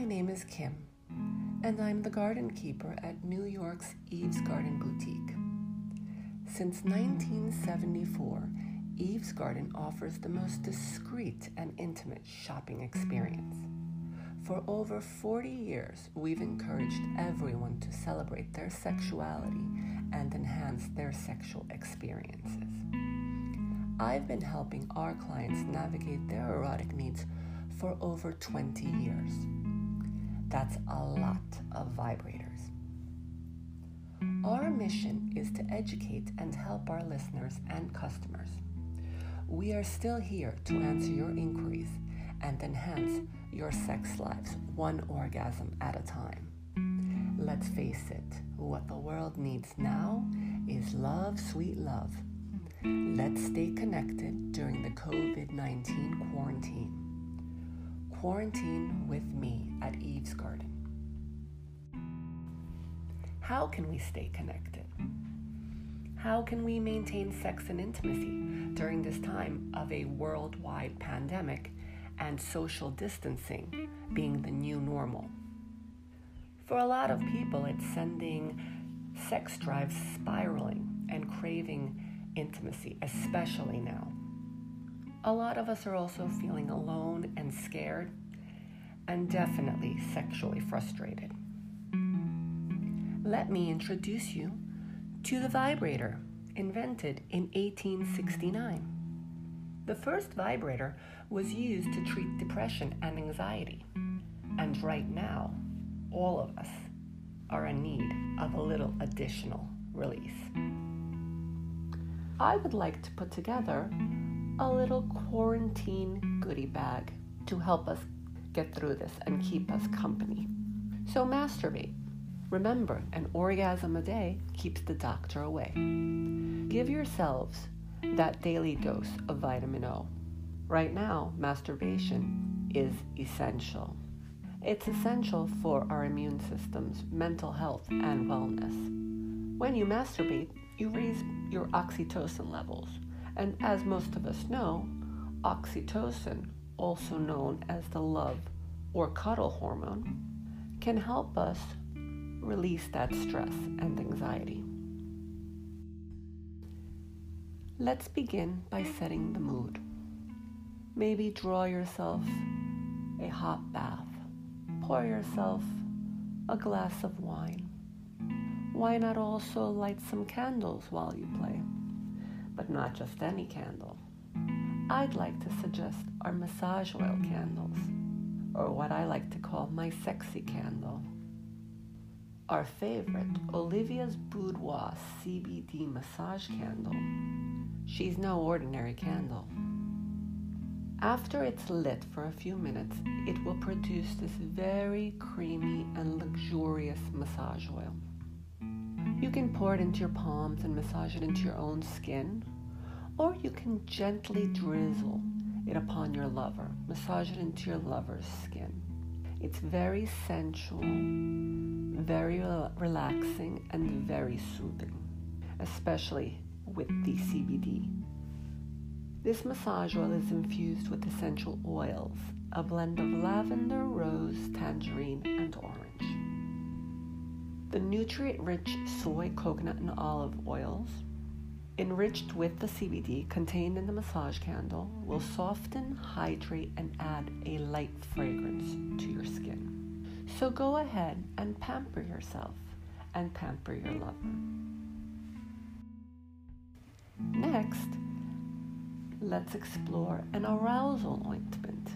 My name is Kim, and I'm the garden keeper at New York's Eve's Garden Boutique. Since 1974, Eve's Garden offers the most discreet and intimate shopping experience. For over 40 years, we've encouraged everyone to celebrate their sexuality and enhance their sexual experiences. I've been helping our clients navigate their erotic needs for over 20 years. That's a lot of vibrators. Our mission is to educate and help our listeners and customers. We are still here to answer your inquiries and enhance your sex lives one orgasm at a time. Let's face it, what the world needs now is love, sweet love. Let's stay connected during the COVID 19 quarantine. Quarantine with me at Eve's Garden. How can we stay connected? How can we maintain sex and intimacy during this time of a worldwide pandemic and social distancing being the new normal? For a lot of people, it's sending sex drives spiraling and craving intimacy, especially now. A lot of us are also feeling alone and scared, and definitely sexually frustrated. Let me introduce you to the vibrator, invented in 1869. The first vibrator was used to treat depression and anxiety, and right now, all of us are in need of a little additional release. I would like to put together a little quarantine goodie bag to help us get through this and keep us company. So, masturbate. Remember, an orgasm a day keeps the doctor away. Give yourselves that daily dose of vitamin O. Right now, masturbation is essential. It's essential for our immune systems, mental health, and wellness. When you masturbate, you raise your oxytocin levels. And as most of us know, oxytocin, also known as the love or cuddle hormone, can help us release that stress and anxiety. Let's begin by setting the mood. Maybe draw yourself a hot bath. Pour yourself a glass of wine why not also light some candles while you play? But not just any candle. I'd like to suggest our massage oil candles, or what I like to call my sexy candle. Our favorite, Olivia's Boudoir CBD massage candle. She's no ordinary candle. After it's lit for a few minutes, it will produce this very creamy and luxurious massage oil. You can pour it into your palms and massage it into your own skin, or you can gently drizzle it upon your lover, massage it into your lover's skin. It's very sensual, very relaxing, and very soothing, especially with the CBD. This massage oil is infused with essential oils, a blend of lavender, rose, tangerine, and orange. The nutrient rich soy, coconut, and olive oils, enriched with the CBD contained in the massage candle, will soften, hydrate, and add a light fragrance to your skin. So go ahead and pamper yourself and pamper your lover. Next, let's explore an arousal ointment.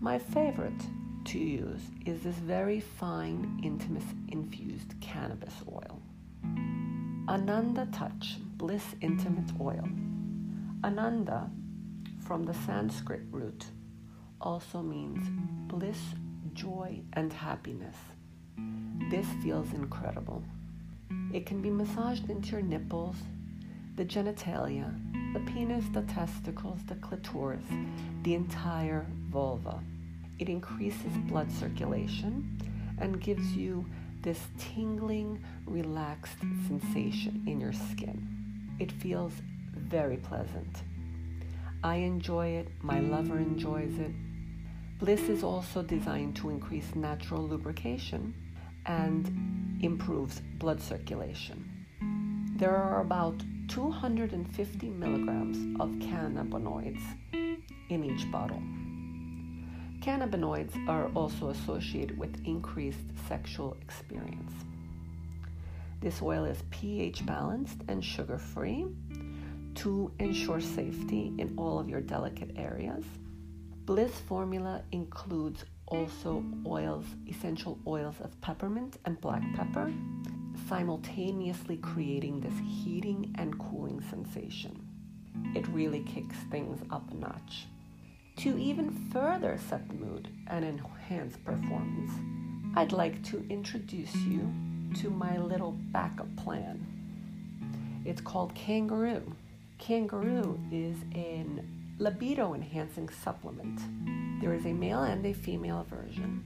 My favorite to use is this very fine, intimate infused cannabis oil. Ananda Touch Bliss Intimate Oil. Ananda, from the Sanskrit root, also means bliss, joy, and happiness. This feels incredible. It can be massaged into your nipples, the genitalia, the penis, the testicles, the clitoris, the entire vulva. It increases blood circulation and gives you this tingling, relaxed sensation in your skin. It feels very pleasant. I enjoy it, my lover enjoys it. Bliss is also designed to increase natural lubrication and improves blood circulation. There are about 250 milligrams of cannabinoids in each bottle. Cannabinoids are also associated with increased sexual experience. This oil is pH balanced and sugar free to ensure safety in all of your delicate areas. Bliss formula includes also oils, essential oils of peppermint and black pepper, simultaneously creating this heating and cooling sensation. It really kicks things up a notch. To even further set the mood and enhance performance, I'd like to introduce you to my little backup plan. It's called Kangaroo. Kangaroo is an libido enhancing supplement. There is a male and a female version.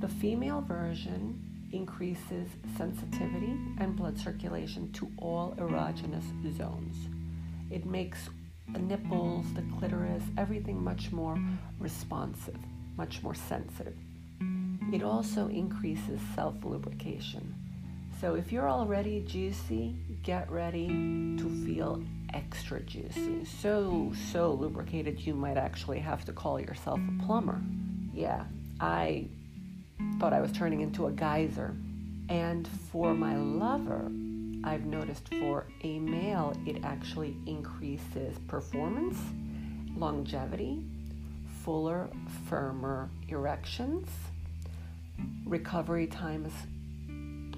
The female version increases sensitivity and blood circulation to all erogenous zones. It makes the nipples, the clitoris, everything much more responsive, much more sensitive. It also increases self lubrication. So if you're already juicy, get ready to feel extra juicy. So, so lubricated, you might actually have to call yourself a plumber. Yeah, I thought I was turning into a geyser. And for my lover, I've noticed for a male, it actually increases performance, longevity, fuller, firmer erections. Recovery time is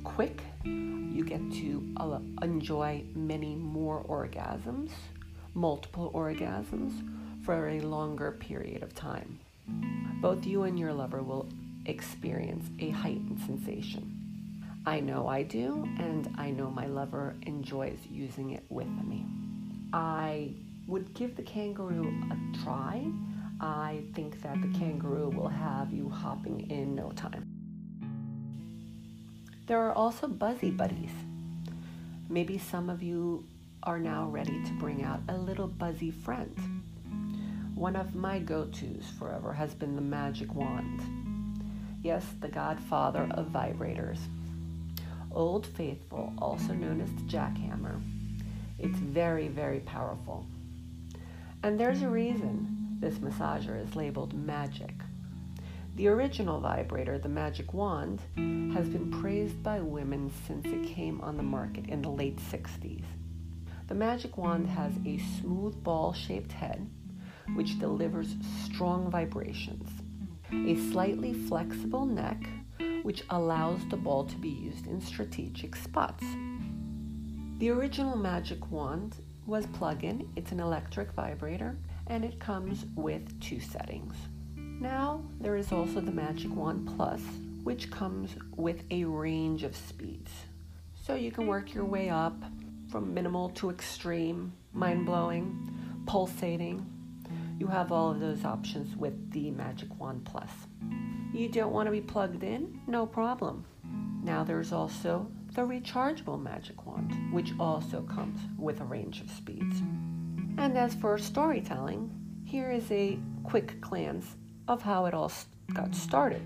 quick. You get to uh, enjoy many more orgasms, multiple orgasms, for a longer period of time. Both you and your lover will experience a heightened sensation. I know I do, and I know my lover enjoys using it with me. I would give the kangaroo a try. I think that the kangaroo will have you hopping in no time. There are also buzzy buddies. Maybe some of you are now ready to bring out a little buzzy friend. One of my go tos forever has been the magic wand. Yes, the godfather of vibrators. Old Faithful, also known as the jackhammer. It's very, very powerful. And there's a reason this massager is labeled magic. The original vibrator, the Magic Wand, has been praised by women since it came on the market in the late 60s. The Magic Wand has a smooth ball shaped head which delivers strong vibrations, a slightly flexible neck which allows the ball to be used in strategic spots. The original Magic Wand was plug in, it's an electric vibrator, and it comes with two settings. Now, there is also the Magic Wand Plus, which comes with a range of speeds. So you can work your way up from minimal to extreme, mind blowing, pulsating. You have all of those options with the Magic Wand Plus. You don't want to be plugged in? No problem. Now there's also the rechargeable Magic Wand, which also comes with a range of speeds. And as for storytelling, here is a quick glance of how it all got started,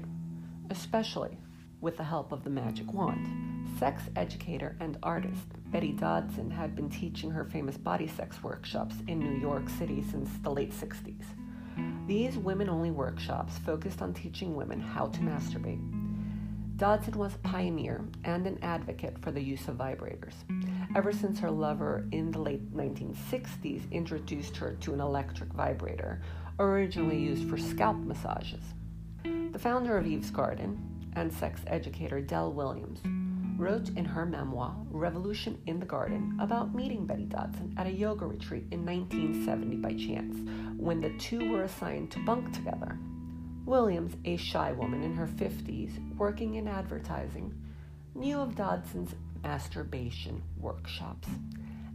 especially with the help of the Magic Wand. Sex educator and artist Betty Dodson had been teaching her famous body sex workshops in New York City since the late 60s. These women only workshops focused on teaching women how to masturbate. Dodson was a pioneer and an advocate for the use of vibrators. Ever since her lover in the late 1960s introduced her to an electric vibrator, originally used for scalp massages. The founder of Eve's Garden and sex educator Dell Williams wrote in her memoir, Revolution in the Garden, about meeting Betty Dodson at a yoga retreat in 1970 by chance, when the two were assigned to bunk together. Williams, a shy woman in her 50s working in advertising, knew of Dodson's masturbation workshops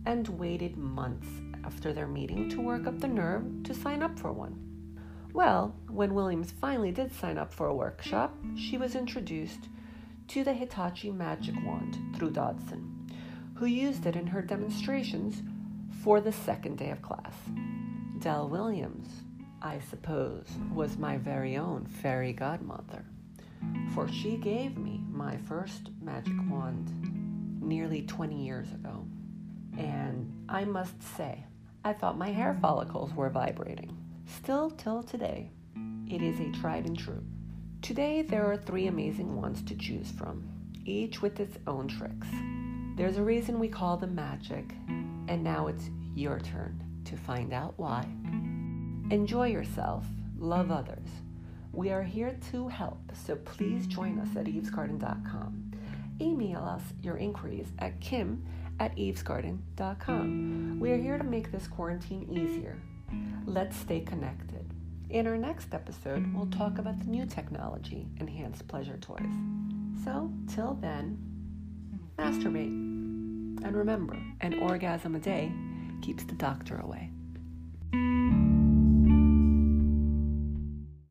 and waited months after their meeting to work up the nerve to sign up for one. Well, when Williams finally did sign up for a workshop, she was introduced to the Hitachi Magic Wand through Dodson, who used it in her demonstrations for the second day of class. Dell Williams I suppose, was my very own fairy godmother, for she gave me my first magic wand nearly 20 years ago. And I must say, I thought my hair follicles were vibrating. Still, till today, it is a tried and true. Today, there are three amazing wands to choose from, each with its own tricks. There's a reason we call them magic, and now it's your turn to find out why. Enjoy yourself, love others. We are here to help, so please join us at evesgarden.com. Email us your inquiries at kim at evesgarden.com. We are here to make this quarantine easier. Let's stay connected. In our next episode, we'll talk about the new technology, enhanced pleasure toys. So, till then, masturbate. And remember, an orgasm a day keeps the doctor away.